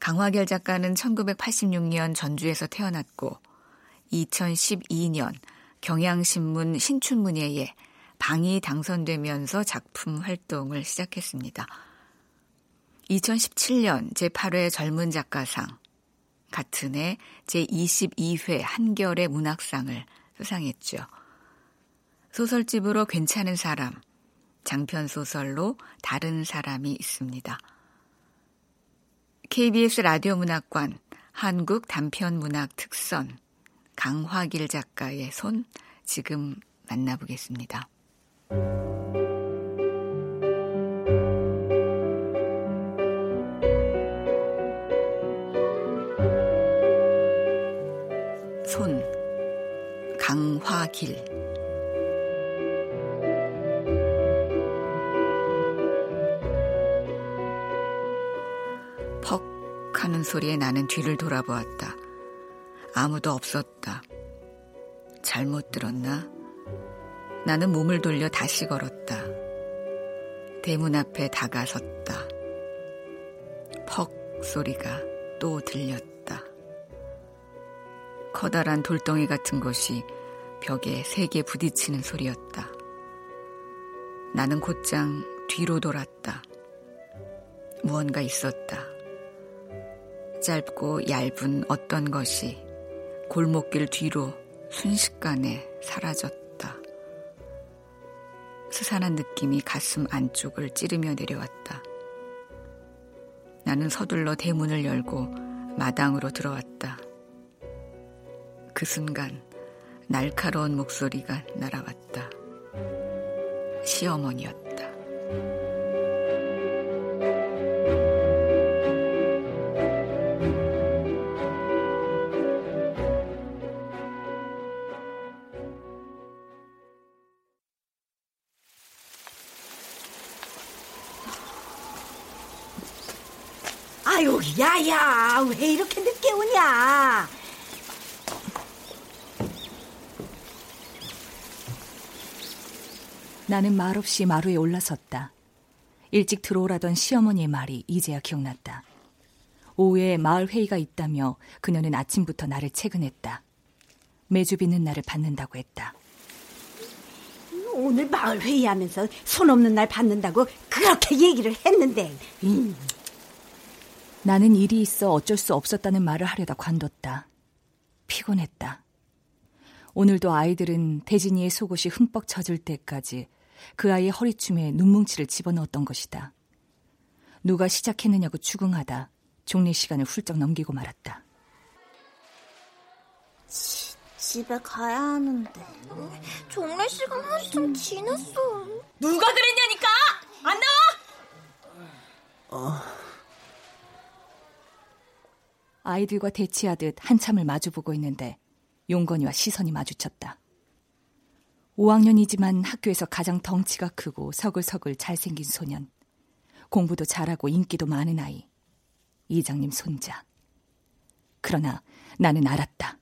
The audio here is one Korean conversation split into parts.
강화길 작가는 1986년 전주에서 태어났고 2012년 경향신문 신춘문예에 방이 당선되면서 작품 활동을 시작했습니다. 2017년 제8회 젊은 작가상, 같은 해 제22회 한결의 문학상을 수상했죠. 소설집으로 괜찮은 사람, 장편 소설로 다른 사람이 있습니다. KBS 라디오 문학관 한국 단편 문학 특선 강화길 작가의 손 지금 만나보겠습니다. 손 강화길 하는 소리에 나는 뒤를 돌아보았다. 아무도 없었다. 잘못 들었나? 나는 몸을 돌려 다시 걸었다. 대문 앞에 다가섰다. 퍽 소리가 또 들렸다. 커다란 돌덩이 같은 것이 벽에 세게 부딪히는 소리였다. 나는 곧장 뒤로 돌았다. 무언가 있었다. 짧고 얇은 어떤 것이 골목길 뒤로 순식간에 사라졌다. 스산한 느낌이 가슴 안쪽을 찌르며 내려왔다. 나는 서둘러 대문을 열고 마당으로 들어왔다. 그 순간 날카로운 목소리가 날아왔다. 시어머니였다. 야야, 왜 이렇게 늦게 오냐? 나는 말없이 마루에 올라섰다. 일찍 들어오라던 시어머니의 말이 이제야 기억났다. 오후에 마을 회의가 있다며 그녀는 아침부터 나를 채근했다. 매주 빚는 날을 받는다고 했다. 오늘 마을 회의하면서 손 없는 날 받는다고 그렇게 얘기를 했는데. 음. 나는 일이 있어 어쩔 수 없었다는 말을 하려다 관뒀다. 피곤했다. 오늘도 아이들은 대진이의 속옷이 흠뻑 젖을 때까지 그 아이의 허리춤에 눈뭉치를 집어넣었던 것이다. 누가 시작했느냐고 추궁하다 종례 시간을 훌쩍 넘기고 말았다. 지, 집에 가야 하는데 종례 시간 한참 지났어. 누가 그랬냐니까? 안 나와? 어. 아이들과 대치하듯 한참을 마주보고 있는데 용건이와 시선이 마주쳤다. 5학년이지만 학교에서 가장 덩치가 크고 서글서글 잘생긴 소년. 공부도 잘하고 인기도 많은 아이. 이장님 손자. 그러나 나는 알았다.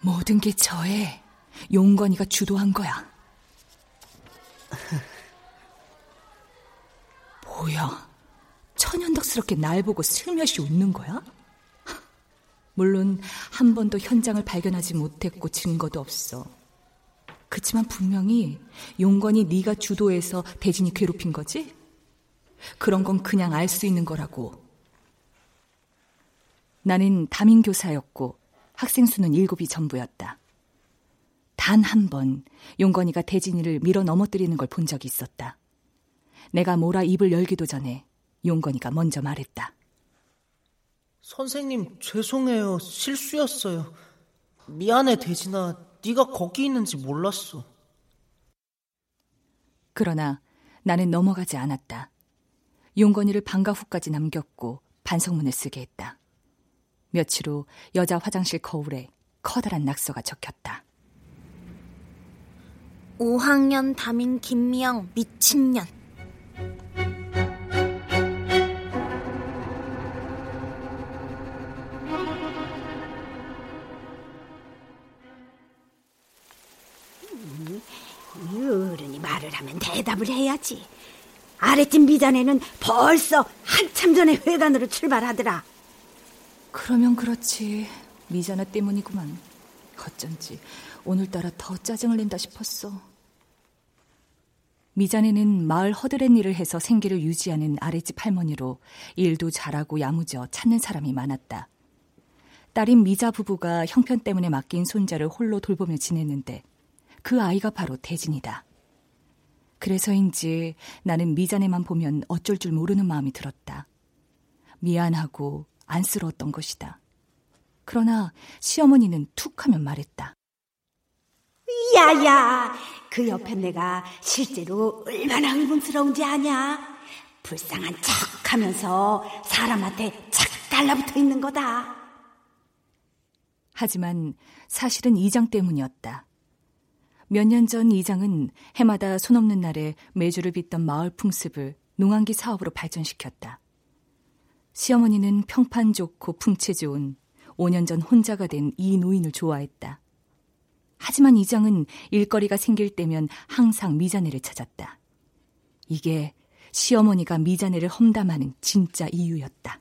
모든 게 저의 용건이가 주도한 거야. 뭐야? 천연덕스럽게 날 보고 슬며시 웃는 거야? 물론 한 번도 현장을 발견하지 못했고 증거도 없어. 그치만 분명히 용건이 네가 주도해서 대진이 괴롭힌 거지? 그런 건 그냥 알 수 있는 거라고. 나는 담임교사였고 학생 수는 일곱이 전부였다. 단 한 번 용건이가 대진이를 밀어 넘어뜨리는 걸 본 적이 있었다. 내가 뭐라 입을 열기도 전에 용건이가 먼저 말했다. 선생님 죄송해요. 실수였어요. 미안해 대진아. 네가 거기 있는지 몰랐어. 그러나 나는 넘어가지 않았다. 용건이를 방과 후까지 남겼고 반성문을 쓰게 했다. 며칠 후 여자 화장실 거울에 커다란 낙서가 적혔다. 5학년 담임 김미영 미친년. 대답을 해야지. 아랫집 미자네는 벌써 한참 전에 회관으로 출발하더라. 그러면 그렇지. 미자나 때문이구만. 어쩐지 오늘따라 더 짜증을 낸다 싶었어. 미자네는 마을 허드렛 일을 해서 생계를 유지하는 아랫집 할머니로 일도 잘하고 야무져 찾는 사람이 많았다. 딸인 미자 부부가 형편 때문에 맡긴 손자를 홀로 돌보며 지냈는데 그 아이가 바로 대진이다. 그래서인지 나는 미자네만 보면 어쩔 줄 모르는 마음이 들었다. 미안하고 안쓰러웠던 것이다. 그러나 시어머니는 툭 하면 말했다. 야야, 그 옆에 내가 실제로 얼마나 의문스러운지 아냐? 불쌍한 척 하면서 사람한테 착 달라붙어 있는 거다. 하지만 사실은 이장 때문이었다. 몇 년 전 이장은 해마다 손 없는 날에 매주를 빚던 마을 풍습을 농한기 사업으로 발전시켰다. 시어머니는 평판 좋고 풍채 좋은 5년 전 혼자가 된 이 노인을 좋아했다. 하지만 이장은 일거리가 생길 때면 항상 미자네를 찾았다. 이게 시어머니가 미자네를 험담하는 진짜 이유였다.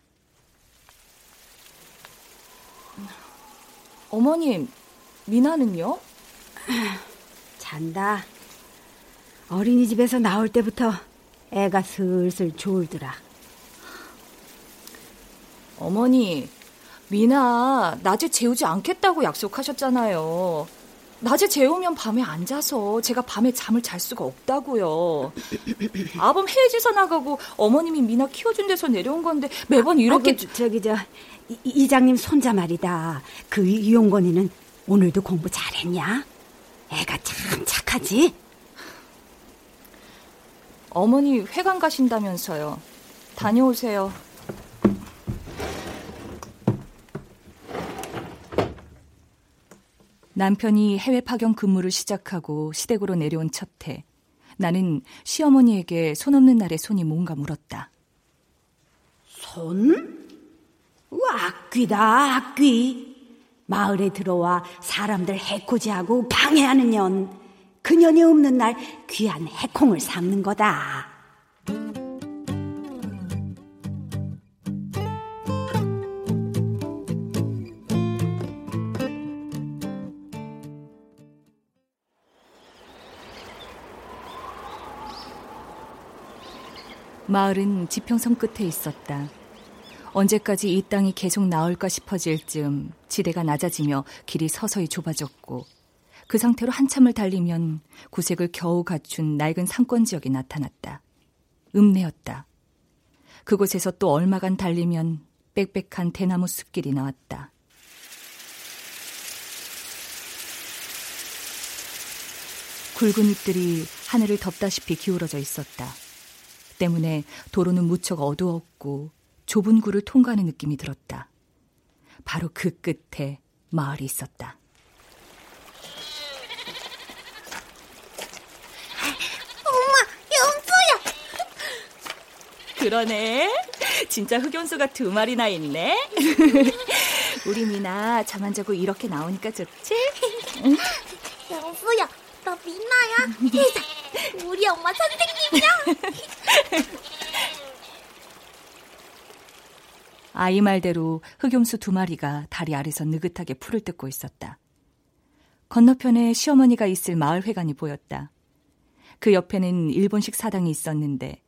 어머님, 미나는요? 잔다. 어린이집에서 나올 때부터 애가 슬슬 졸더라. 어머니, 미나 낮에 재우지 않겠다고 약속하셨잖아요. 낮에 재우면 밤에 안 자서 제가 밤에 잠을 잘 수가 없다고요. 아범 해외지사 나가고 어머님이 미나 키워준 데서 내려온 건데 매번 이렇게 아이고, 저기 저 이, 이장님 손자 말이다. 그 이용건이는 오늘도 공부 잘했냐? 애가 참 착하지? 어머니 회관 가신다면서요. 다녀오세요. 남편이 해외 파견 근무를 시작하고 시댁으로 내려온 첫 해, 나는 시어머니에게 손 없는 날에 손이 뭔가 물었다. 손? 악귀다, 악귀. 마을에 들어와 사람들 해코지하고 방해하는 년. 그 년이 없는 날 귀한 해콩을 삼는 거다. 마을은 지평선 끝에 있었다. 언제까지 이 땅이 계속 나올까 싶어질 즈음 지대가 낮아지며 길이 서서히 좁아졌고 그 상태로 한참을 달리면 구색을 겨우 갖춘 낡은 상권 지역이 나타났다. 읍내였다. 그곳에서 또 얼마간 달리면 빽빽한 대나무 숲길이 나왔다. 굵은 잎들이 하늘을 덮다시피 기울어져 있었다. 때문에 도로는 무척 어두웠고 좁은 굴을 통과하는 느낌이 들었다. 바로 그 끝에 마을이 있었다. 엄마, 염소야! 그러네. 진짜 흑연수가 두 마리나 있네. 우리 미나 잠 안 자고 이렇게 나오니까 좋지? 염소야, 나 미나야. 우리 엄마 선생님이야. 아이 말대로 흑염수 두 마리가 다리 아래서 느긋하게 풀을 뜯고 있었다. 건너편에 시어머니가 있을 마을회관이 보였다. 그 옆에는 일본식 사당이 있었는데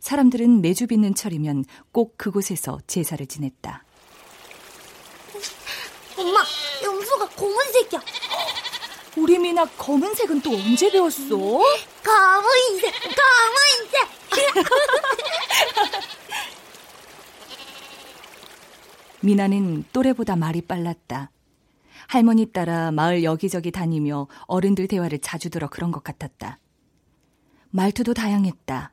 사람들은 매주 빚는 철이면 꼭 그곳에서 제사를 지냈다. 엄마, 염소가 검은색이야. 우리 미나 검은색은 또 언제 배웠어? 검은색, 검은색. 미나는 또래보다 말이 빨랐다. 할머니 따라 마을 여기저기 다니며 어른들 대화를 자주 들어 그런 것 같았다. 말투도 다양했다.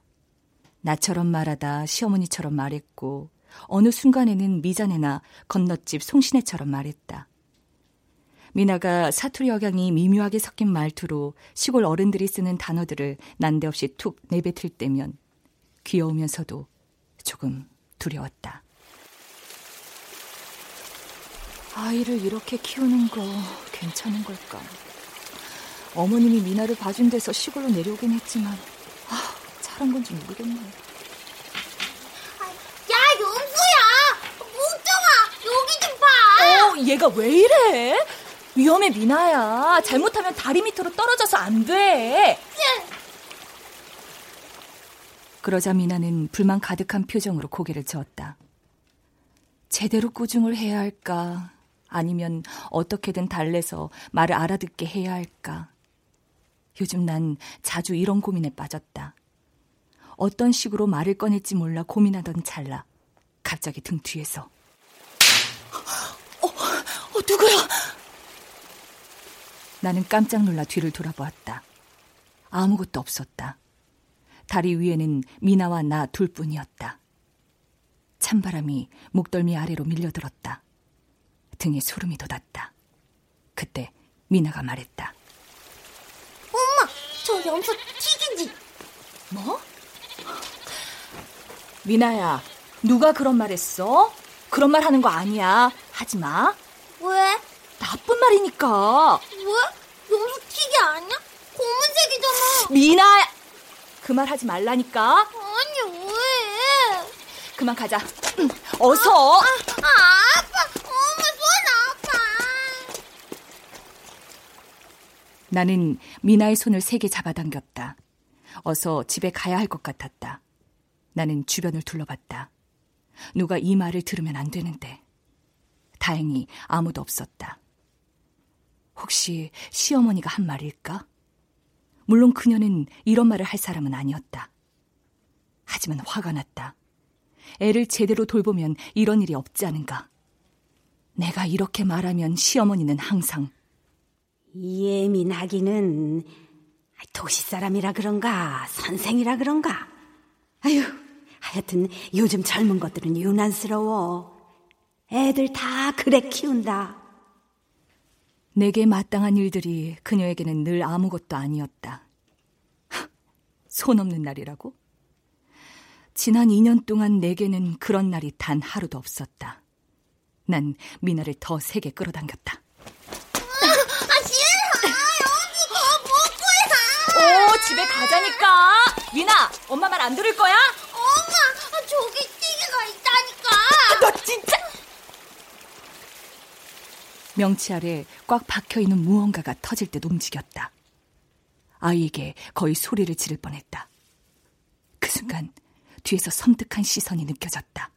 나처럼 말하다 시어머니처럼 말했고 어느 순간에는 미자네나 건너집 송신혜처럼 말했다. 미나가 사투리 억양이 미묘하게 섞인 말투로 시골 어른들이 쓰는 단어들을 난데없이 툭 내뱉을 때면 귀여우면서도 조금 두려웠다. 아이를 이렇게 키우는 거 괜찮은 걸까? 어머님이 미나를 봐준 데서 시골로 내려오긴 했지만 아, 잘한 건지 모르겠네. 야, 용수야! 뭉정아, 여기 좀 봐! 어, 얘가 왜 이래? 위험해, 미나야. 잘못하면 다리 밑으로 떨어져서 안 돼. 그러자 미나는 불만 가득한 표정으로 고개를 저었다. 제대로 꾸중을 해야 할까? 아니면 어떻게든 달래서 말을 알아듣게 해야 할까? 요즘 난 자주 이런 고민에 빠졌다. 어떤 식으로 말을 꺼낼지 몰라 고민하던 찰나 갑자기 등 뒤에서 어, 누구야? 나는 깜짝 놀라 뒤를 돌아보았다. 아무것도 없었다. 다리 위에는 미나와 나 둘뿐이었다. 찬바람이 목덜미 아래로 밀려들었다. 등에 소름이 돋았다. 그때 미나가 말했다. 엄마, 저 염소 튀기지. 뭐? 미나야, 누가 그런 말 했어? 그런 말 하는 거 아니야. 하지 마. 왜? 나쁜 말이니까. 왜? 염소 튀기 아니야? 검은색이잖아. 미나야! 그 말 하지 말라니까. 아니, 왜? 그만 가자. 응, 어서! 아, 아파. 엄마, 손 아파. 나는 미나의 손을 세게 잡아당겼다. 어서 집에 가야 할 것 같았다. 나는 주변을 둘러봤다. 누가 이 말을 들으면 안 되는데. 다행히 아무도 없었다. 혹시 시어머니가 한 말일까? 물론 그녀는 이런 말을 할 사람은 아니었다. 하지만 화가 났다. 애를 제대로 돌보면 이런 일이 없지 않은가. 내가 이렇게 말하면 시어머니는 항상 예민하기는 도시 사람이라 그런가 선생이라 그런가 아유 하여튼 요즘 젊은 것들은 유난스러워 애들 다 그래 키운다 내게 마땅한 일들이 그녀에게는 늘 아무것도 아니었다. 손 없는 날이라고? 지난 2년 동안 내게는 그런 날이 단 하루도 없었다. 난 미나를 더 세게 끌어당겼다. 아, 싫어. 여기 더 먹고야. 오, 집에 가자니까. 미나, 엄마 말 안 들을 거야? 엄마, 저기 튀기가 있다니까. 너 진짜! 명치 아래 꽉 박혀 있는 무언가가 터질 듯 움직였다. 아이에게 거의 소리를 지를 뻔했다. 그 순간 뒤에서 섬뜩한 시선이 느껴졌다.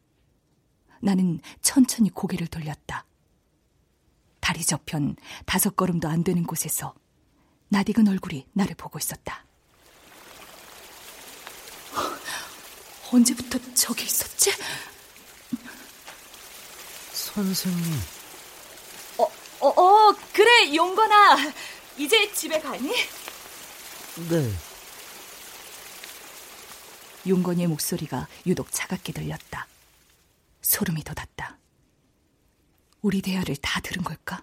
나는 천천히 고개를 돌렸다. 다리 저편 다섯 걸음도 안 되는 곳에서 낯익은 얼굴이 나를 보고 있었다. 언제부터 저기 있었지? 선생님. 어, 어, 어, 그래, 용건아. 이제 집에 가니? 네. 용건이의 목소리가 유독 차갑게 들렸다. 소름이 돋았다. 우리 대화를 다 들은 걸까?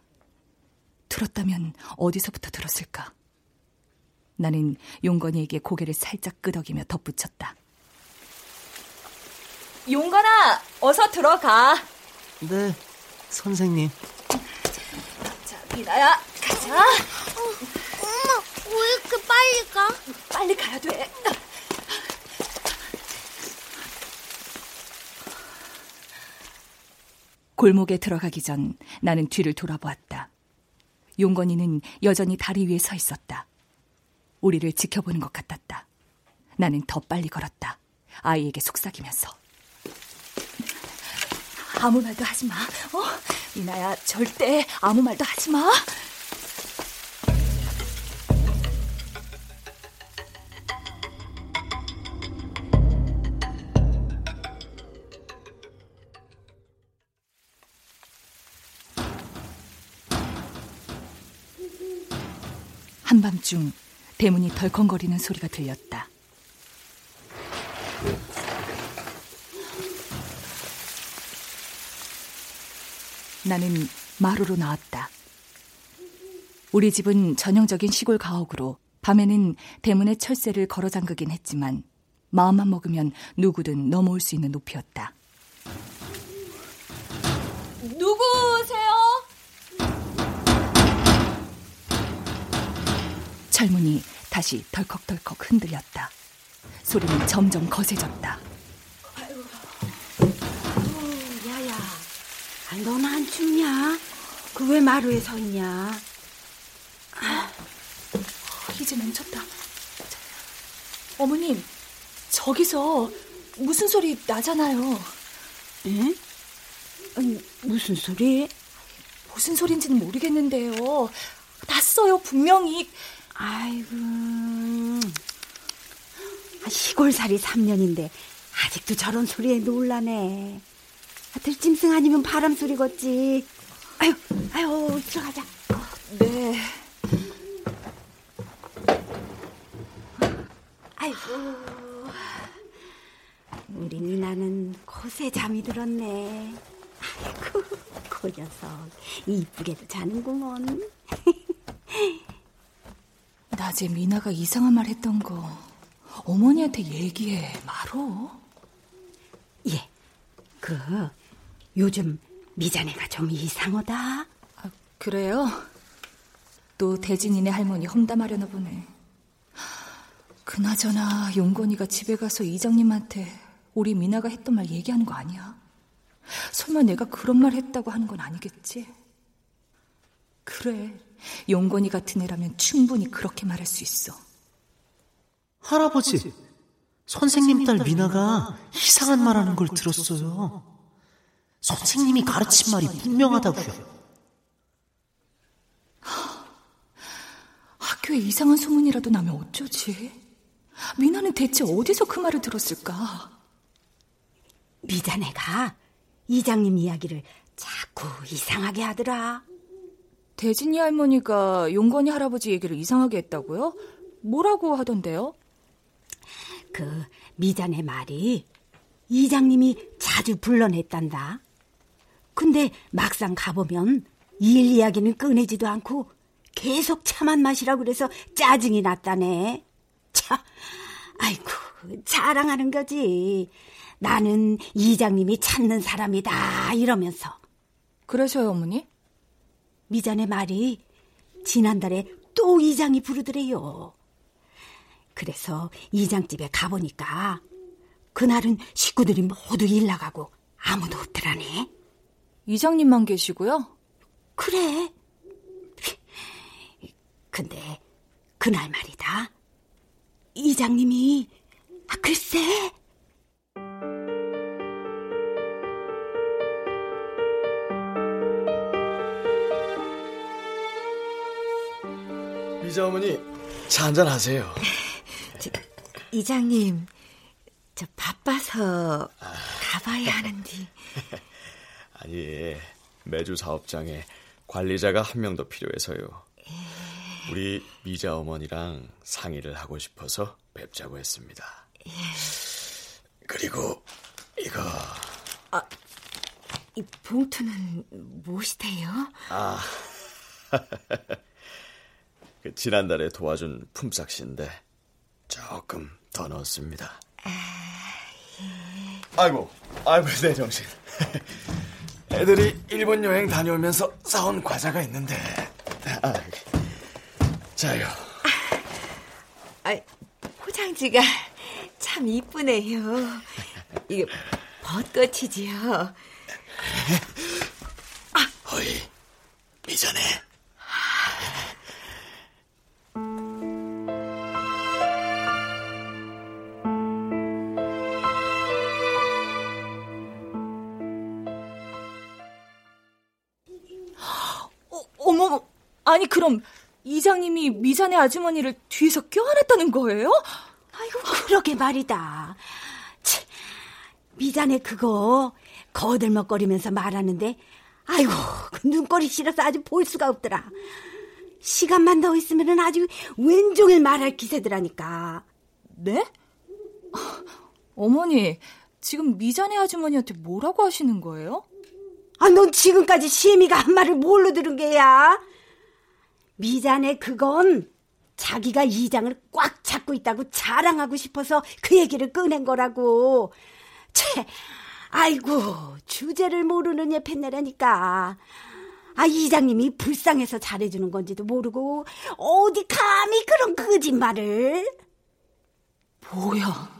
들었다면 어디서부터 들었을까? 나는 용건이에게 고개를 살짝 끄덕이며 덧붙였다. 용건아, 어서 들어가. 네, 선생님. 자, 미나야, 가자. 엄마, 왜 이렇게 빨리 가? 빨리 가야 돼. 골목에 들어가기 전 나는 뒤를 돌아보았다. 용건이는 여전히 다리 위에 서 있었다. 우리를 지켜보는 것 같았다. 나는 더 빨리 걸었다. 아이에게 속삭이면서. 아무 말도 하지 마. 어? 미나야, 절대 아무 말도 하지 마. 한밤중 대문이 덜컹거리는 소리가 들렸다. 나는 마루로 나왔다. 우리 집은 전형적인 시골 가옥으로 밤에는 대문의 철새를 걸어 잠그긴 했지만 마음만 먹으면 누구든 넘어올 수 있는 높이였다. 누구세요? 철문이 다시 덜컥덜컥 흔들렸다. 소리는 점점 거세졌다. 야야, 아, 넌안 춥냐? 그 왜 마루에 서 있냐? 이제 멈췄다. 어머님, 저기서 무슨 소리 나잖아요. 응? 아니, 무슨 소리? 무슨 소린지는 모르겠는데요. 났어요, 분명히. 아이고, 아, 시골살이 3년인데 아직도 저런 소리에 놀라네. 아, 들짐승 아니면 바람 소리겠지. 아유, 아유, 들어가자. 네. 아이고, 우리 미나는 곳에 잠이 들었네. 아이고, 그 녀석 이쁘게도 자는구먼. 낮에 미나가 이상한 말 했던 거 어머니한테 얘기해, 마로. 예, 그 요즘 미자네가 좀 이상하다. 아, 그래요? 또 대진이네 할머니 험담하려나 보네. 그나저나 용건이가 집에 가서 이장님한테 우리 미나가 했던 말 얘기하는 거 아니야? 설마 내가 그런 말 했다고 하는 건 아니겠지? 그래, 용건이 같은 애라면 충분히 그렇게 말할 수 있어. 할아버지, 선생님 딸 미나가 이상한 말 하는 걸 들었어요. 선생님이 가르친 말이 분명하다고요. 학교에 이상한 소문이라도 나면 어쩌지? 미나는 대체 어디서 그 말을 들었을까? 미자네가 이장님 이야기를 자꾸 이상하게 하더라. 대진이 할머니가 용건이 할아버지 얘기를 이상하게 했다고요? 뭐라고 하던데요? 그 미자네 말이 이장님이 자주 불러냈단다. 근데 막상 가보면 일 이야기는 꺼내지도 않고 계속 차만 마시라고 그래서 짜증이 났다네. 차, 아이고, 자랑하는 거지. 나는 이장님이 찾는 사람이다, 이러면서. 그러셔요, 어머니? 미자네 말이 지난달에 또 이장이 부르더래요. 그래서 이장집에 가보니까 그날은 식구들이 모두 일 나가고 아무도 없더라네. 이장님만 계시고요? 그래. 근데 그날 말이다. 이장님이 아, 글쎄 미자 어머니 차 한잔 하세요. 이장님, 저 바빠서 가봐야 하는데. 아니 매주 사업장에 관리자가 한 명 더 필요해서요. 우리 미자 어머니랑 상의를 하고 싶어서 뵙자고 했습니다. 그리고 이거 아, 이 봉투는 무엇이대요? 아 그 지난달에 도와준 품삯 씨인데 조금 더 넣었습니다. 아이고, 아이고 내 정신. 애들이 일본 여행 다녀오면서 사온 과자가 있는데. 아, 자요. 아, 포장지가 참 이쁘네요. 이게 벚꽃이지요. 어이, 미전에. 아니 그럼 이장님이 미자네 아주머니를 뒤에서 껴안았다는 거예요? 아이고 그러게 말이다. 치, 미자네 그거 거들먹거리면서 말하는데 아이고 그 눈꼬리 싫어서 아주 볼 수가 없더라. 시간만 더 있으면 아주 왼종일 말할 기세더라니까. 네? 어머니, 지금 미자네 아주머니한테 뭐라고 하시는 거예요? 아, 넌 지금까지 시애미가 한 말을 뭘로 들은 게야? 미자네 그건 자기가 이장을 꽉 잡고 있다고 자랑하고 싶어서 그 얘기를 꺼낸 거라고. 채, 아이고, 주제를 모르는 예팬네라니까. 아, 이장님이 불쌍해서 잘해주는 건지도 모르고, 어디 감히 그런 거짓말을. 뭐야.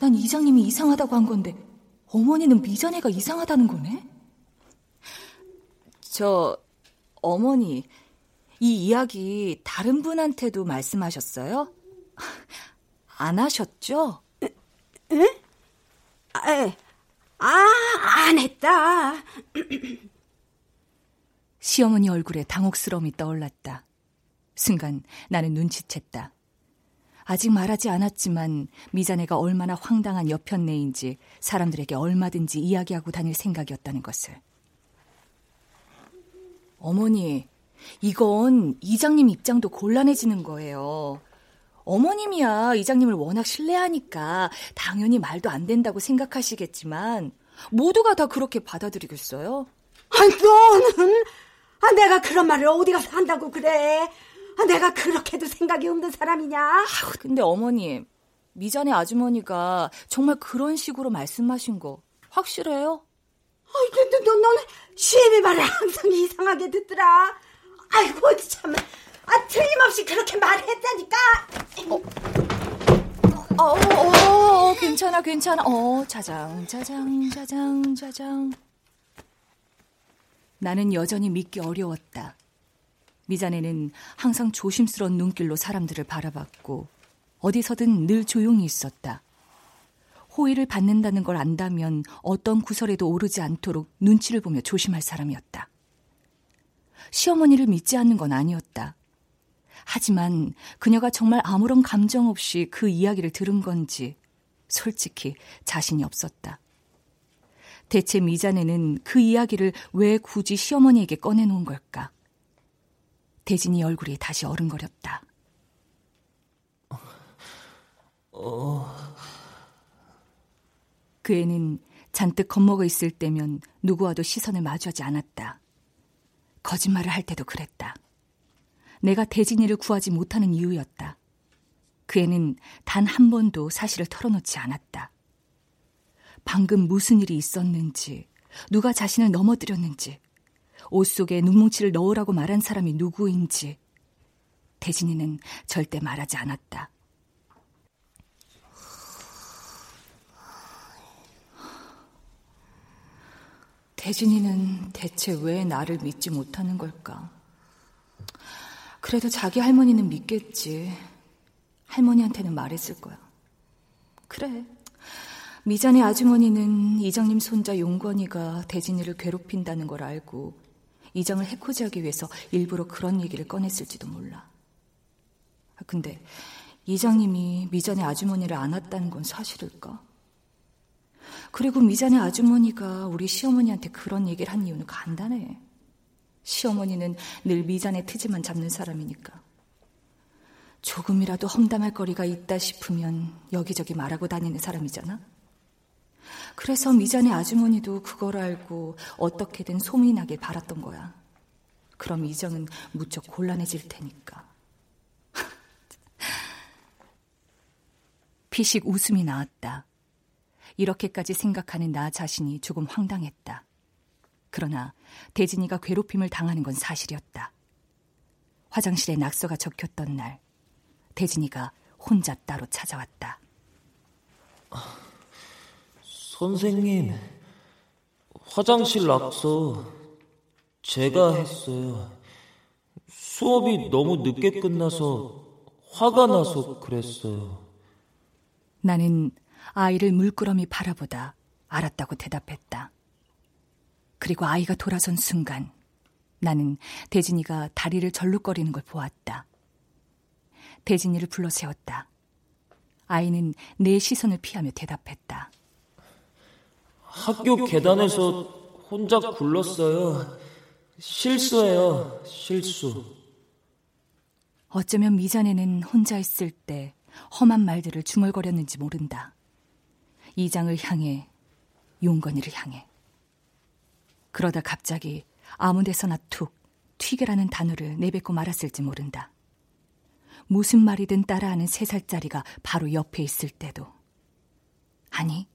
난 이장님이 이상하다고 한 건데, 어머니는 미자네가 이상하다는 거네? 저, 어머니, 이 이야기 다른 분한테도 말씀하셨어요? 안 하셨죠? 응? 아, 아, 안 했다. 시어머니 얼굴에 당혹스러움이 떠올랐다. 순간 나는 눈치챘다. 아직 말하지 않았지만 미자네가 얼마나 황당한 여편네인지 사람들에게 얼마든지 이야기하고 다닐 생각이었다는 것을. 어머니, 이건 이장님 입장도 곤란해지는 거예요. 어머님이야 이장님을 워낙 신뢰하니까 당연히 말도 안 된다고 생각하시겠지만 모두가 다 그렇게 받아들이겠어요? 아, 너는 아, 내가 그런 말을 어디 가서 한다고 그래? 아, 내가 그렇게도 생각이 없는 사람이냐? 아, 근데 어머님, 미자네 아주머니가 정말 그런 식으로 말씀하신 거 확실해요? 아이, 너, 너, 너는 시애미 말을 항상 이상하게 듣더라. 아이고, 참. 아, 틀림없이 그렇게 말했다니까. 어, 어, 어, 어, 괜찮아, 괜찮아. 어, 자장, 자장, 자장, 자장. 나는 여전히 믿기 어려웠다. 미자네는 항상 조심스러운 눈길로 사람들을 바라봤고 어디서든 늘 조용히 있었다. 호의를 받는다는 걸 안다면 어떤 구설에도 오르지 않도록 눈치를 보며 조심할 사람이었다. 시어머니를 믿지 않는 건 아니었다. 하지만 그녀가 정말 아무런 감정 없이 그 이야기를 들은 건지 솔직히 자신이 없었다. 대체 미자네는 그 이야기를 왜 굳이 시어머니에게 꺼내놓은 걸까? 대진이 얼굴이 다시 어른거렸다. 어... 그 애는 잔뜩 겁먹어 있을 때면 누구와도 시선을 마주하지 않았다. 거짓말을 할 때도 그랬다. 내가 대진이를 구하지 못하는 이유였다. 그 애는 단 한 번도 사실을 털어놓지 않았다. 방금 무슨 일이 있었는지, 누가 자신을 넘어뜨렸는지, 옷 속에 눈뭉치를 넣으라고 말한 사람이 누구인지, 대진이는 절대 말하지 않았다. 대진이는 대체 왜 나를 믿지 못하는 걸까? 그래도 자기 할머니는 믿겠지. 할머니한테는 말했을 거야. 그래. 미자네 아주머니는 이장님 손자 용건이가 대진이를 괴롭힌다는 걸 알고 이장을 해코지하기 위해서 일부러 그런 얘기를 꺼냈을지도 몰라. 아, 근데 이장님이 미자네 아주머니를 안았다는 건 사실일까? 그리고 미자네 아주머니가 우리 시어머니한테 그런 얘기를 한 이유는 간단해. 시어머니는 늘 미자네 트지만 잡는 사람이니까. 조금이라도 험담할 거리가 있다 싶으면 여기저기 말하고 다니는 사람이잖아. 그래서 미자네 아주머니도 그걸 알고 어떻게든 소문이 나길 바랐던 거야. 그럼 이정은 무척 곤란해질 테니까. 피식 웃음이 나왔다. 이렇게까지 생각하는 나 자신이 조금 황당했다. 그러나 대진이가 괴롭힘을 당하는 건 사실이었다. 화장실에 낙서가 적혔던 날, 대진이가 혼자 따로 찾아왔다. 선생님, 화장실 낙서 제가 했어요. 수업이 너무 늦게 끝나서 화가 나서 그랬어요. 나는 아이를 물끄러미 바라보다 알았다고 대답했다. 그리고 아이가 돌아선 순간 나는 대진이가 다리를 절룩거리는 걸 보았다. 대진이를 불러 세웠다. 아이는 내 시선을 피하며 대답했다. 학교 계단에서 혼자 굴렀어요. 실수예요, 실수. 어쩌면 미자네는 혼자 있을 때 험한 말들을 중얼거렸는지 모른다. 이장을 향해, 용건이를 향해. 그러다 갑자기 아무 데서나 툭 튀게라는 단어를 내뱉고 말았을지 모른다. 무슨 말이든 따라하는 세 살짜리가 바로 옆에 있을 때도. 아니,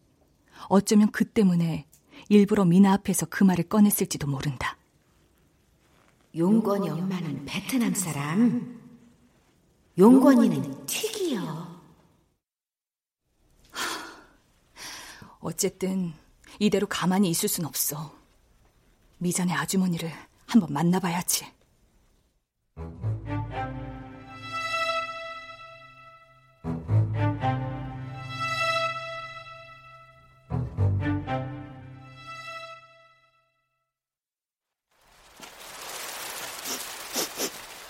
어쩌면 그 때문에 일부러 미나 앞에서 그 말을 꺼냈을지도 모른다. 용건이 엄마는 베트남 사람, 용건이는 튀기요. 어쨌든 이대로 가만히 있을 순 없어. 미전의 아주머니를 한번 만나봐야지.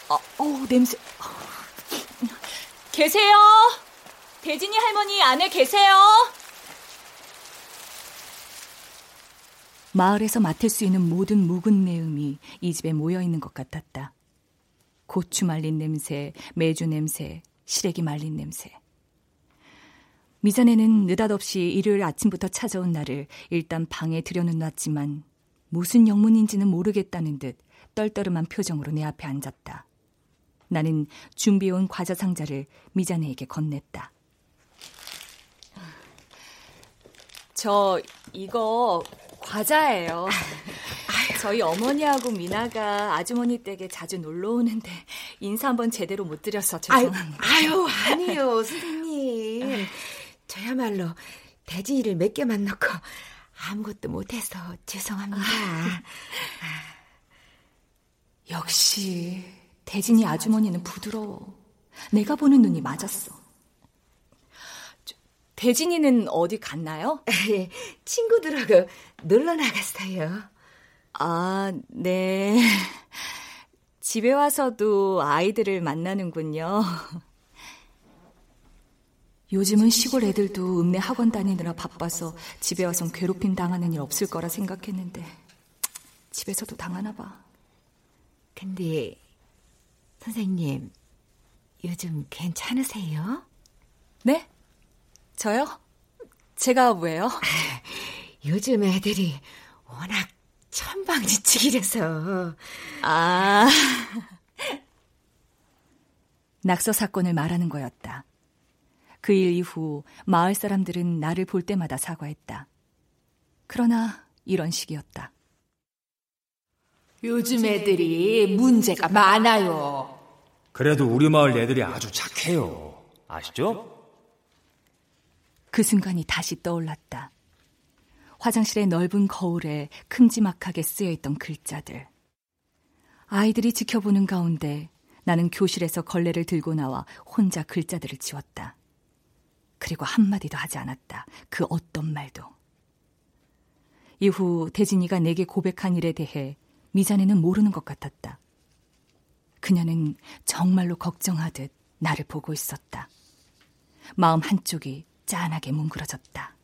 어, 어 냄새. 계세요? 대진이 할머니 안에 계세요? 마을에서 맡을 수 있는 모든 묵은 내음이 이 집에 모여 있는 것 같았다. 고추 말린 냄새, 메주 냄새, 시래기 말린 냄새. 미자네는 느닷없이 일요일 아침부터 찾아온 나를 일단 방에 들여놓았지만 무슨 영문인지는 모르겠다는 듯 떨떠름한 표정으로 내 앞에 앉았다. 나는 준비해온 과자 상자를 미자네에게 건넸다. 저 이거 과자예요. 저희 어머니하고 미나가 아주머니 댁에 자주 놀러 오는데 인사 한번 제대로 못 드려서 죄송합니다. 아유, 아유 아니요, 선생님. 저야말로 대진이를 몇 개만 넣고 아무것도 못해서 죄송합니다. 역시 대진이 아주머니는 부드러워. 내가 보는 눈이 맞았어. 대진이는 어디 갔나요? 친구들하고 놀러 나갔어요. 아, 네. 집에 와서도 아이들을 만나는군요. 요즘은 시골 애들도 읍내 학원 다니느라 바빠서 집에 와선 괴롭힘 당하는 일 없을 거라 생각했는데 집에서도 당하나 봐. 근데 선생님 요즘 괜찮으세요? 네? 저요? 제가 왜요? 요즘 애들이 워낙 천방지축이라서. 아. 낙서 사건을 말하는 거였다. 그 일 이후 마을 사람들은 나를 볼 때마다 사과했다. 그러나 이런 식이었다. 요즘 애들이 문제가 많아요. 그래도 우리 마을 애들이 아주 착해요. 아시죠? 그 순간이 다시 떠올랐다. 화장실의 넓은 거울에 큼지막하게 쓰여있던 글자들. 아이들이 지켜보는 가운데 나는 교실에서 걸레를 들고 나와 혼자 글자들을 지웠다. 그리고 한마디도 하지 않았다. 그 어떤 말도. 이후 대진이가 내게 고백한 일에 대해 미자네는 모르는 것 같았다. 그녀는 정말로 걱정하듯 나를 보고 있었다. 마음 한쪽이 짠하게 뭉그러졌다.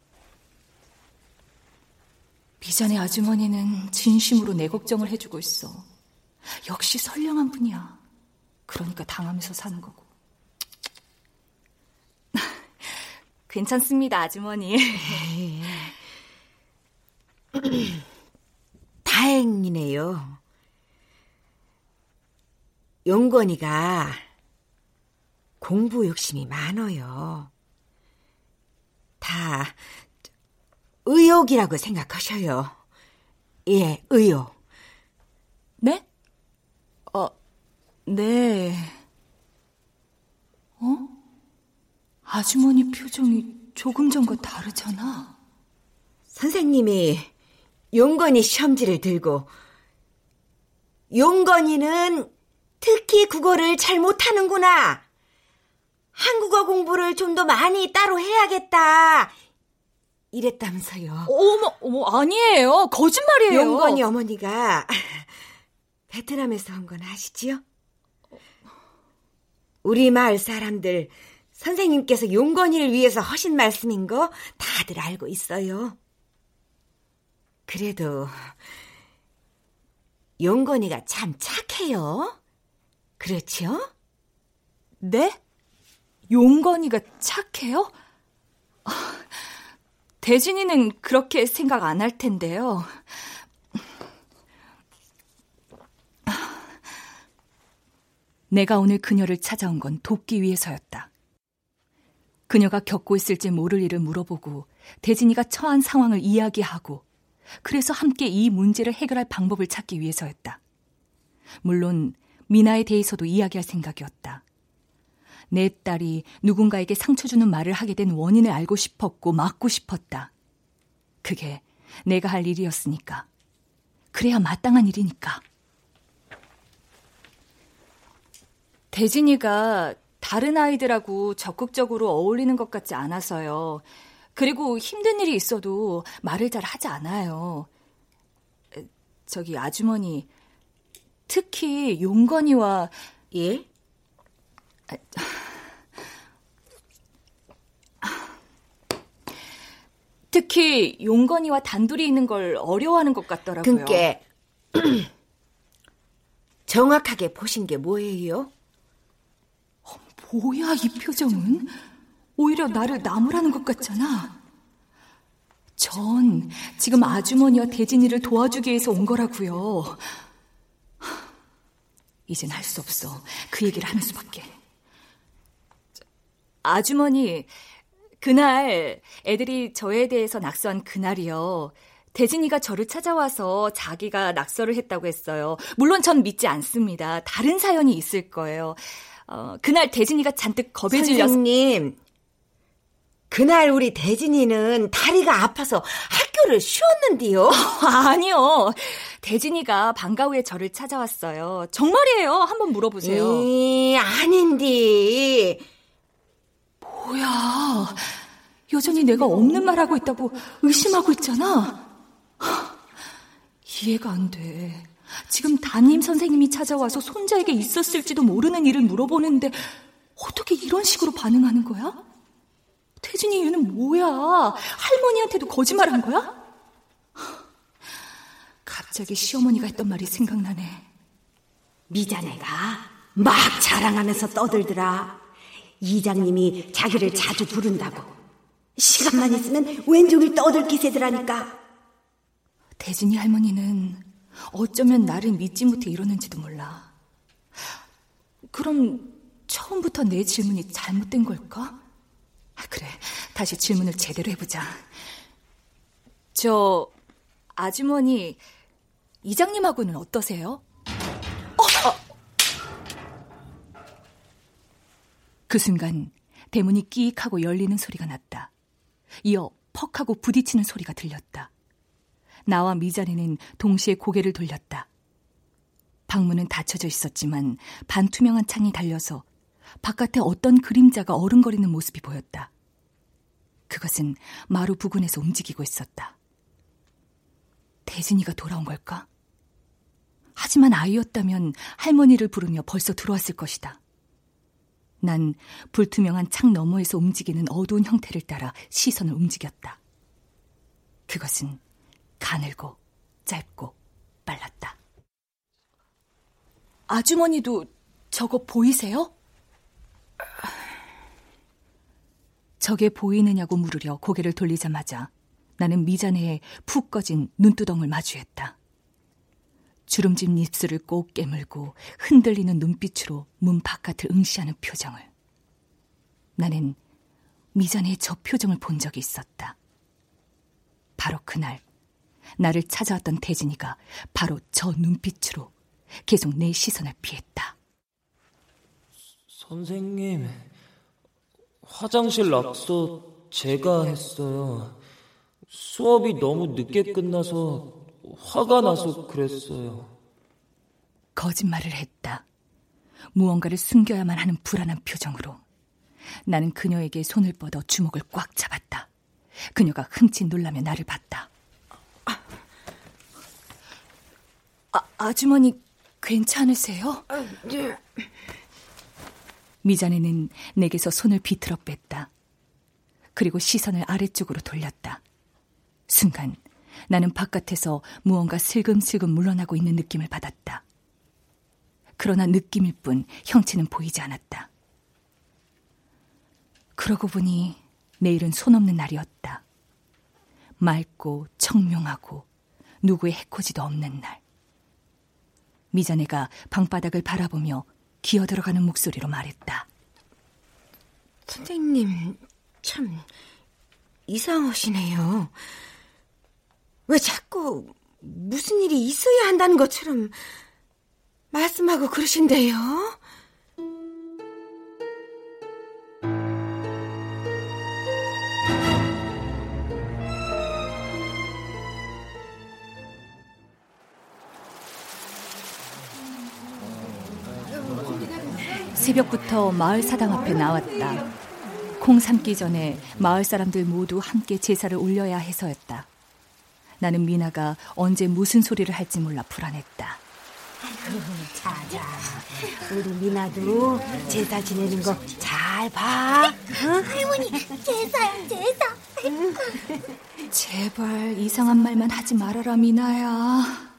미전의 아주머니는 진심으로 내 걱정을 해주고 있어. 역시 선량한 분이야. 그러니까 당하면서 사는 거고. 괜찮습니다, 아주머니. 다행이네요. 용건이가 공부 욕심이 많아요. 다 의욕이라고 생각하셔요. 예, 의욕. 네? 어, 네. 어? 아주머니 표정이 조금 전과 다르잖아. 선생님이 용건이 시험지를 들고 용건이는 특히 국어를 잘 못하는구나. 한국어 공부를 좀 더 많이 따로 해야겠다. 이랬다면서요. 어머, 어머, 아니에요. 거짓말이에요. 용건이 어머니가 베트남에서 온 건 아시지요? 우리 마을 사람들 선생님께서 용건이를 위해서 하신 말씀인 거 다들 알고 있어요. 그래도 용건이가 참 착해요. 그렇죠? 네? 용건이가 착해요? 아, 대진이는 그렇게 생각 안 할 텐데요. 내가 오늘 그녀를 찾아온 건 돕기 위해서였다. 그녀가 겪고 있을지 모를 일을 물어보고 대진이가 처한 상황을 이야기하고 그래서 함께 이 문제를 해결할 방법을 찾기 위해서였다. 물론 미나에 대해서도 이야기할 생각이었다. 내 딸이 누군가에게 상처 주는 말을 하게 된 원인을 알고 싶었고 막고 싶었다. 그게 내가 할 일이었으니까. 그래야 마땅한 일이니까. 대진이가 다른 아이들하고 적극적으로 어울리는 것 같지 않아서요. 그리고 힘든 일이 있어도 말을 잘 하지 않아요. 저기 아주머니, 특히 용건이와 예? 특히 용건이와 단둘이 있는 걸 어려워하는 것 같더라고요. 그게 정확하게 보신 게 뭐예요? 어, 뭐야 이 표정은? 오히려 나를 나무라는 것 같잖아. 전 지금 아주머니와 대진이를 도와주기 위해서 온 거라고요. 이젠 할 수 없어. 그 얘기를 하는 수밖에. 아주머니, 그날 애들이 저에 대해서 낙서한 그날이요. 대진이가 저를 찾아와서 자기가 낙서를 했다고 했어요. 물론 전 믿지 않습니다. 다른 사연이 있을 거예요. 어, 그날 대진이가 잔뜩 겁에 질려서 선생님, 그날 우리 대진이는 다리가 아파서 학교를 쉬었는데요. 아니요. 대진이가 방과 후에 저를 찾아왔어요. 정말이에요. 한번 물어보세요. 이, 아닌데. 뭐야. 여전히 내가 없는 말 하고 있다고 의심하고 있잖아. 이해가 안 돼. 지금 담임 선생님이 찾아와서 손자에게 있었을지도 모르는 일을 물어보는데 어떻게 이런 식으로 반응하는 거야? 태진이 얘는 뭐야? 할머니한테도 거짓말한 거야? 갑자기 시어머니가 했던 말이 생각나네. 미자네가 막 자랑하면서 떠들더라. 이장님이 자기를 자주 부른다고. 시간만 있으면 왼종일 떠들 기세더라니까. 대진이 할머니는 어쩌면 나를 믿지 못해 이러는지도 몰라. 그럼 처음부터 내 질문이 잘못된 걸까? 아, 그래, 다시 질문을 제대로 해보자. 저 아주머니 이장님하고는 어떠세요? 어! 어. 그 순간 대문이 끼익 하고 열리는 소리가 났다. 이어 퍽 하고 부딪히는 소리가 들렸다. 나와 미자네는 동시에 고개를 돌렸다. 방문은 닫혀져 있었지만 반투명한 창이 달려서 바깥에 어떤 그림자가 어른거리는 모습이 보였다. 그것은 마루 부근에서 움직이고 있었다. 대진이가 돌아온 걸까? 하지만 아이였다면 할머니를 부르며 벌써 들어왔을 것이다. 난 불투명한 창 너머에서 움직이는 어두운 형태를 따라 시선을 움직였다. 그것은 가늘고 짧고 빨랐다. 아주머니도 저거 보이세요? 저게 보이느냐고 물으려 고개를 돌리자마자 나는 미자네의 푹 꺼진 눈두덩을 마주했다. 주름진 입술을 꼭 깨물고 흔들리는 눈빛으로 문 바깥을 응시하는 표정을. 나는 미자네의 저 표정을 본 적이 있었다. 바로 그날 나를 찾아왔던 태진이가 바로 저 눈빛으로 계속 내 시선을 피했다. 선생님, 화장실 낙서 제가 했어요. 수업이 너무 늦게 끝나서 화가 나서 그랬어요. 거짓말을 했다. 무언가를 숨겨야만 하는 불안한 표정으로. 나는 그녀에게 손을 뻗어 주먹을 꽉 잡았다. 그녀가 흠칫 놀라며 나를 봤다. 아, 아주머니 괜찮으세요? 아, 네. 미자네는 내게서 손을 비틀어 뺐다. 그리고 시선을 아래쪽으로 돌렸다. 순간 나는 바깥에서 무언가 슬금슬금 물러나고 있는 느낌을 받았다. 그러나 느낌일 뿐 형체는 보이지 않았다. 그러고 보니 내일은 손 없는 날이었다. 맑고 청명하고 누구의 해코지도 없는 날. 미자네가 방바닥을 바라보며 기어들어가는 목소리로 말했다. 선생님, 참, 이상하시네요. 왜 자꾸 무슨 일이 있어야 한다는 것처럼 말씀하고 그러신데요? 새벽부터 마을 사당 앞에 나왔다. 콩 삶기 전에 마을 사람들 모두 함께 제사를 올려야 해서였다. 나는 미나가 언제 무슨 소리를 할지 몰라 불안했다. 자자, 우리 미나도 제사 지내는 거 잘 봐. 응? 할머니, 제사요, 제사. 제발 이상한 말만 하지 말아라, 미나야.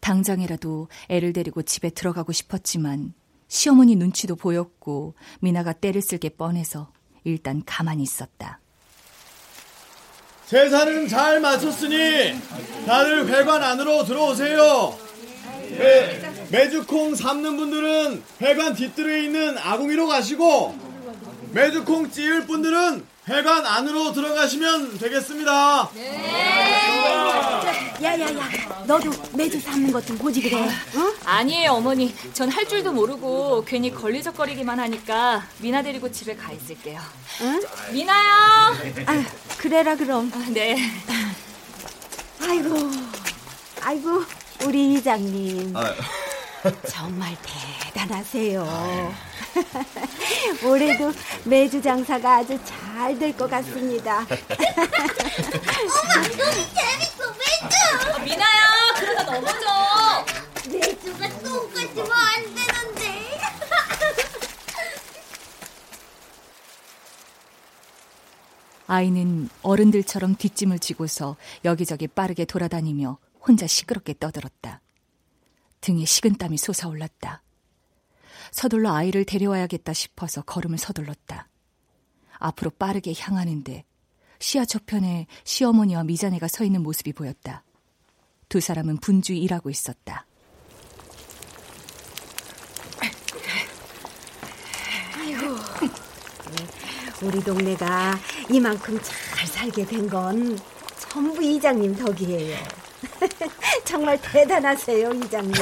당장이라도 애를 데리고 집에 들어가고 싶었지만 시어머니 눈치도 보였고 미나가 때를 쓸 게 뻔해서 일단 가만히 있었다. 제사는 잘 마쳤으니 다들 회관 안으로 들어오세요. 매, 메주콩 삶는 분들은 회관 뒤뜰에 있는 아궁이로 가시고 메주콩 찌을 분들은 회관 안으로 들어가시면 되겠습니다. 야야야, 너도 매주 삶는 것 좀 보지 그래. 응? 아니에요, 어머니. 전 할 줄도 모르고 괜히 걸리적거리기만 하니까 미나 데리고 집에 가 있을게요. 응? 미나요. 아, 그래라 그럼. 아, 네. 아이고, 아이고, 우리 이장님. 아유. 정말 대단하세요. 올해도 매주 장사가 아주 잘 될 것 같습니다. 엄마, 너무 재밌어, 매주. 아, 미나야, 그러다 넘어져. 매주가 똑같으면 안 되는데. 아이는 어른들처럼 뒷짐을 지고서 여기저기 빠르게 돌아다니며 혼자 시끄럽게 떠들었다. 등에 식은 땀이 솟아올랐다. 서둘러 아이를 데려와야겠다 싶어서 걸음을 서둘렀다. 앞으로 빠르게 향하는데 시야 저편에 시어머니와 미자네가 서 있는 모습이 보였다. 두 사람은 분주히 일하고 있었다. 아이고, 우리 동네가 이만큼 잘 살게 된 건 전부 이장님 덕이에요. 정말 대단하세요, 이장님.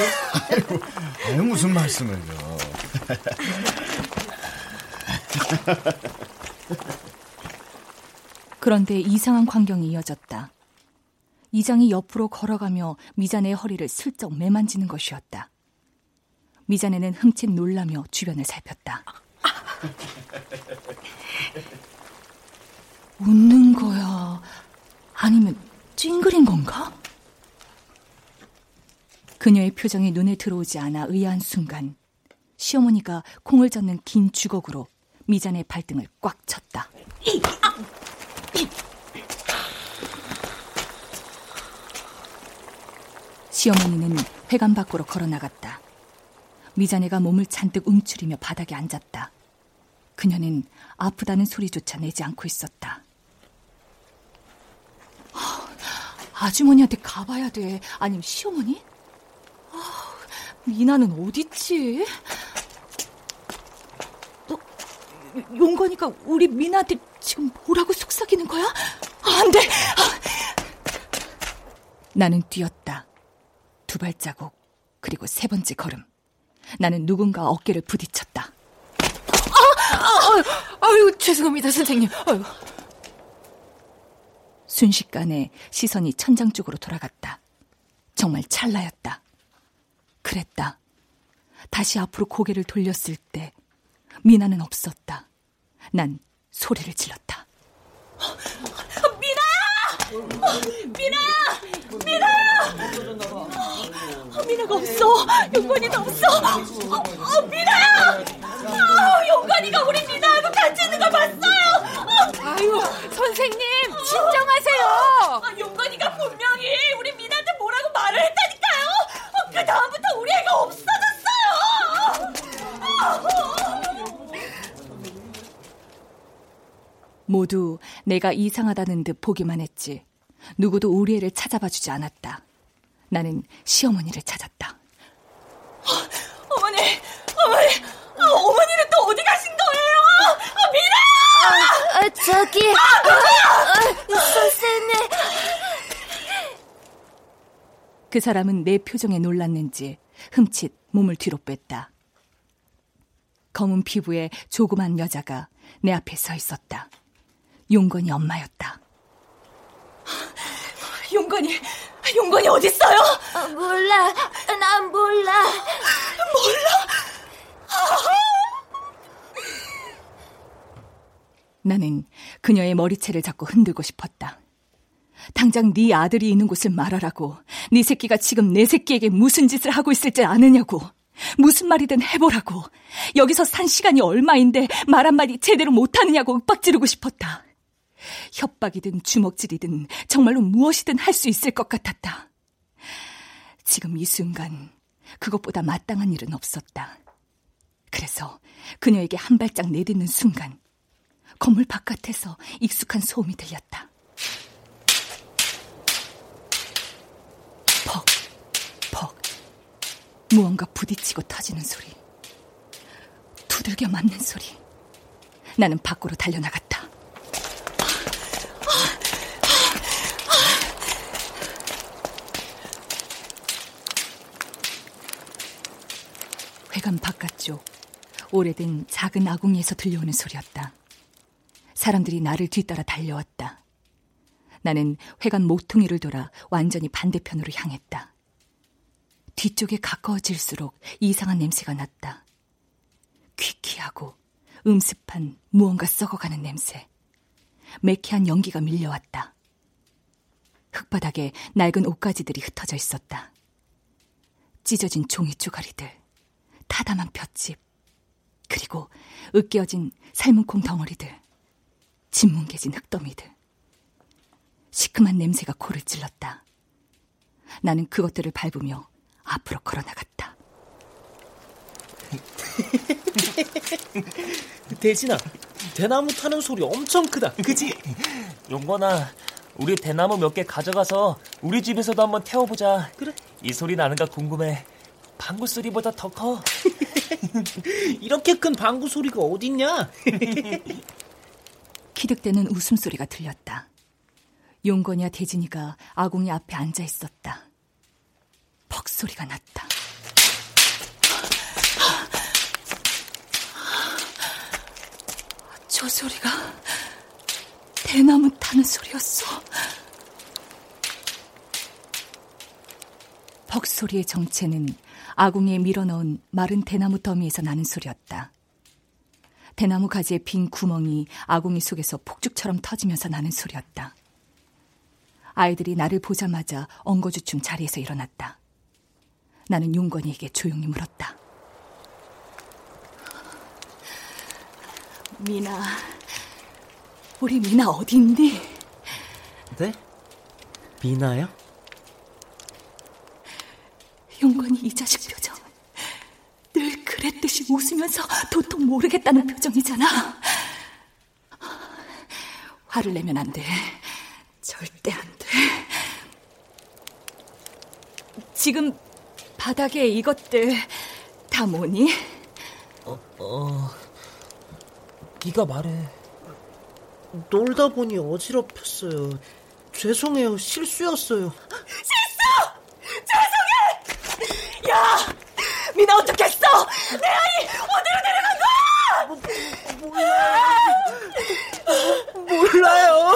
아유, 무슨 말씀을요. 그런데 이상한 광경이 이어졌다. 이장이 옆으로 걸어가며 미자네의 허리를 슬쩍 매만지는 것이었다. 미자네는 흠칫 놀라며 주변을 살폈다. 웃는 거야? 아니면 찡그린 건가? 그녀의 표정이 눈에 들어오지 않아 의아한 순간 시어머니가 콩을 젓는 긴 주걱으로 미잔의 발등을 꽉 쳤다. 시어머니는 회관 밖으로 걸어 나갔다. 미자네가 몸을 잔뜩 움츠리며 바닥에 앉았다. 그녀는 아프다는 소리조차 내지 않고 있었다. 아주머니한테 가봐야 돼. 아니면 시어머니? 아, 미나는 어딨지? 너, 용건이가 우리 미나한테 지금 뭐라고 속삭이는 거야? 아, 안 돼! 아. 나는 뛰었다. 두 발자국, 그리고 세 번째 걸음. 나는 누군가 어깨를 부딪혔다. 아, 아, 아유, 죄송합니다, 선생님. 아유. 순식간에 시선이 천장 쪽으로 돌아갔다. 정말 찰나였다. 그랬다. 다시 앞으로 고개를 돌렸을 때 미나는 없었다. 난 소리를 질렀다. 미나야! 미나야! 미나야! 어, 미나가 없어. 용건이도 없어. 어, 어, 미나야! 아, 용건이가 우리 미나하고 같이 있는 걸 봤어요. 아유, 선생님, 진정하세요. 아, 용건이가 분명히 우리 미나한테 뭐라고 말을 했다니까요. 어, 그 다음부터 우리 애가 없어졌어요. 모두 내가 이상하다는 듯 보기만 했지. 누구도 우리 애를 찾아봐 주지 않았다. 나는 시어머니를 찾았다. 어 머니, 어머니, 어머니, 아, 어머니는 또 어디 가신 거예요? 아, 미나! 아, 아, 저기, 아, 아, 선생님. 그 사람은 내 표정에 놀랐는지 흠칫 몸을 뒤로 뺐다. 검은 피부의 조그만 여자가 내 앞에 서 있었다. 용건이 엄마였다. 용건이, 용건이 어딨어요? 아, 몰라. 난 몰라. 몰라? 나는 그녀의 머리채를 잡고 흔들고 싶었다. 당장 네 아들이 있는 곳을 말하라고. 네 새끼가 지금 내 새끼에게 무슨 짓을 하고 있을지 아느냐고. 무슨 말이든 해보라고. 여기서 산 시간이 얼마인데 말 한마디 제대로 못하느냐고 윽박지르고 싶었다. 협박이든 주먹질이든 정말로 무엇이든 할 수 있을 것 같았다. 지금 이 순간 그것보다 마땅한 일은 없었다. 그래서 그녀에게 한 발짝 내딛는 순간 건물 바깥에서 익숙한 소음이 들렸다. 퍽, 퍽. 무언가 부딪히고 터지는 소리. 두들겨 맞는 소리. 나는 밖으로 달려나갔다. 회관 바깥쪽 오래된 작은 아궁이에서 들려오는 소리였다. 사람들이 나를 뒤따라 달려왔다. 나는 회관 모퉁이를 돌아 완전히 반대편으로 향했다. 뒤쪽에 가까워질수록 이상한 냄새가 났다. 귀키하고 음습한 무언가 썩어가는 냄새. 매캐한 연기가 밀려왔다. 흙바닥에 낡은 옷가지들이 흩어져 있었다. 찢어진 종이 쪼가리들, 타담한 볏짚, 그리고 으깨어진 삶은 콩 덩어리들, 짓뭉개진 흙더미들. 시큼한 냄새가 코를 찔렀다. 나는 그것들을 밟으며 앞으로 걸어나갔다. 대진아, 대나무 타는 소리 엄청 크다. 그지? 용건아, 우리 대나무 몇 개 가져가서 우리 집에서도 한번 태워보자. 그래. 이 소리 나는가 궁금해. 방구 소리보다 더 커. 이렇게 큰 방구 소리가 어딨냐? 키득대는 웃음소리가 들렸다. 용건이와 대진이가 아궁이 앞에 앉아 있었다. 퍽 소리가 났다. 저 소리가 대나무 타는 소리였어. 퍽 소리의 정체는 아궁이에 밀어넣은 마른 대나무 더미에서 나는 소리였다. 대나무 가지의 빈 구멍이 아궁이 속에서 폭죽처럼 터지면서 나는 소리였다. 아이들이 나를 보자마자 엉거주춤 자리에서 일어났다. 나는 용건이에게 조용히 물었다. 미나, 우리 미나 어디 있니? 네? 미나요? 용건이 이 자식 표정. 늘 그랬듯이 도통 모르겠다는 표정이잖아. 화를 내면 안 돼. 절대 안 돼. 지금 바닥에 이것들 다 뭐니? 어, 어. 네가 말해. 놀다 보니 어지럽혔어요. 죄송해요. 실수였어요. 실수! 죄송해! 야! 미나 어떻겠어? 내 아이 어디로 내려간 거야? 몰라요.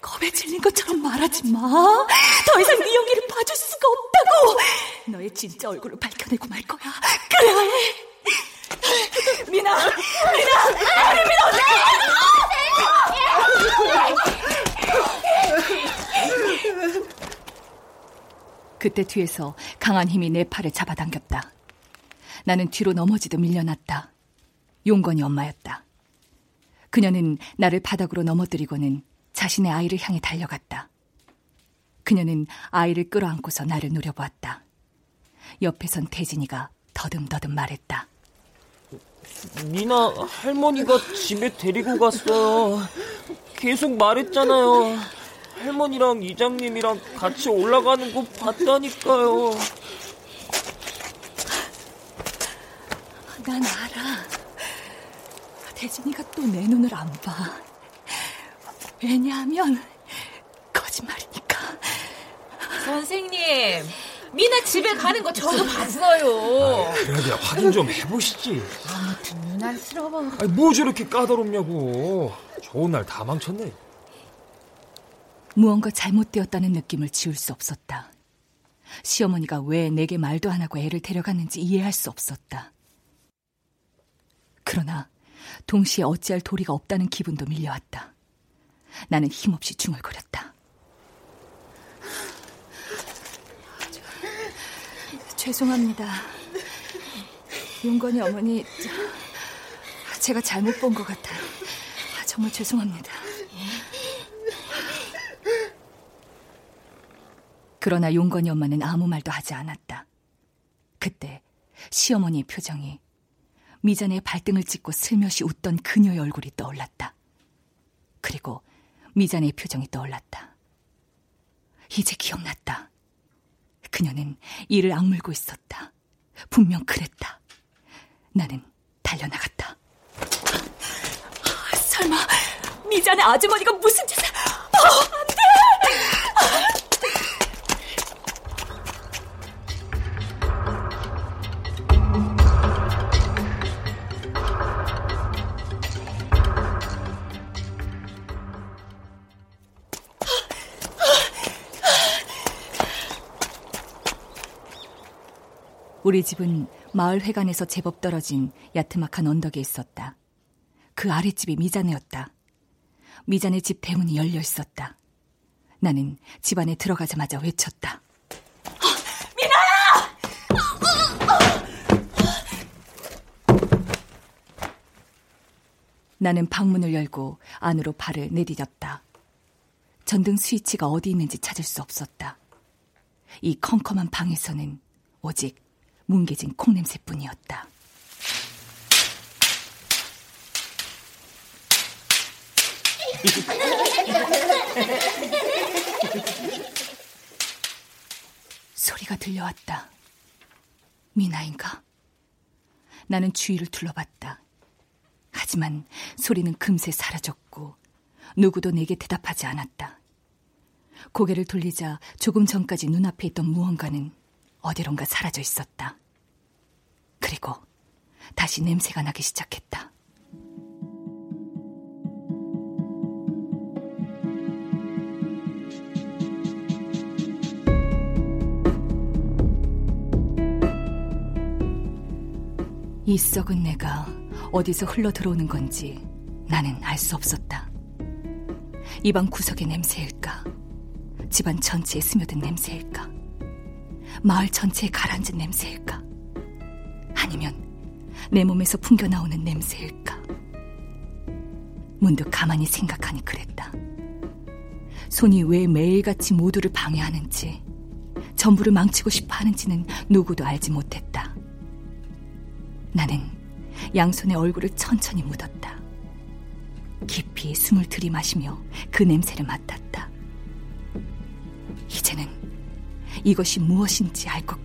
겁에 질린 것처럼 말하지 마. 더 이상 네 용기를 봐줄 수가 없다고. 너의 진짜 얼굴을 밝혀내고 말 거야. 그래야 해. 미나, 미나, 우리 미나 어떻게? 그때 뒤에서 강한 힘이 내 팔을 잡아당겼다. 나는 뒤로 넘어지듯 밀려났다. 용건이 엄마였다. 그녀는 나를 바닥으로 넘어뜨리고는 자신의 아이를 향해 달려갔다. 그녀는 아이를 끌어안고서 나를 노려보았다. 옆에선 태진이가 더듬더듬 말했다. 미나 할머니가 집에 데리고 갔어요. 계속 말했잖아요. 할머니랑 이장님이랑 같이 올라가는 거 봤다니까요. 난 알아. 대진이가 또 내 눈을 안 봐. 왜냐하면 거짓말이니까. 선생님, 미나 집에 가는 거 저도 봤어요. 그래도 확인 좀 해보시지. 아무튼 누난스러워. 아니, 뭐 저렇게 까다롭냐고. 좋은 날 다 망쳤네. 무언가 잘못되었다는 느낌을 지울 수 없었다. 시어머니가 왜 내게 말도 안 하고 애를 데려갔는지 이해할 수 없었다. 그러나 동시에 어찌할 도리가 없다는 기분도 밀려왔다. 나는 힘없이 중얼거렸다. 죄송합니다. 용건이 어머니, 제가 잘못 본 것 같아요. 정말 죄송합니다. 그러나 용건이 엄마는 아무 말도 하지 않았다. 그때 시어머니의 표정이 미잔의 발등을 찍고 슬며시 웃던 그녀의 얼굴이 떠올랐다. 그리고 미잔의 표정이 떠올랐다. 이제 기억났다. 그녀는 이를 악물고 있었다. 분명 그랬다. 나는 달려나갔다. 설마 미잔의 아주머니가 무슨 짓을... 어, 우리 집은 마을 회관에서 제법 떨어진 야트막한 언덕에 있었다. 그 아랫집이 미자네였다. 미자네 집 대문이 열려 있었다. 나는 집 안에 들어가자마자 외쳤다. 나는 방문을 열고 안으로 발을 내디뎠다. 전등 스위치가 어디 있는지 찾을 수 없었다. 이 컴컴한 방에서는 오직 뭉개진 콩냄새뿐이었다. 소리가 들려왔다. 미나인가? 나는 주위를 둘러봤다. 하지만 소리는 금세 사라졌고 누구도 내게 대답하지 않았다. 고개를 돌리자 조금 전까지 눈앞에 있던 무언가는 어디론가 사라져 있었다. 그리고 다시 냄새가 나기 시작했다. 이 썩은 내가 어디서 흘러 들어오는 건지 나는 알 수 없었다. 이방 구석의 냄새일까? 집안 전체에 스며든 냄새일까? 마을 전체에 가라앉은 냄새일까? 아니면 내 몸에서 풍겨나오는 냄새일까? 문득 가만히 생각하니 그랬다. 손이 왜 매일같이 모두를 방해하는지, 전부를 망치고 싶어 하는지는 누구도 알지 못했다. 나는 양손에 얼굴을 천천히 묻었다. 깊이 숨을 들이마시며 그 냄새를 맡았다. 이것이 무엇인지 알 것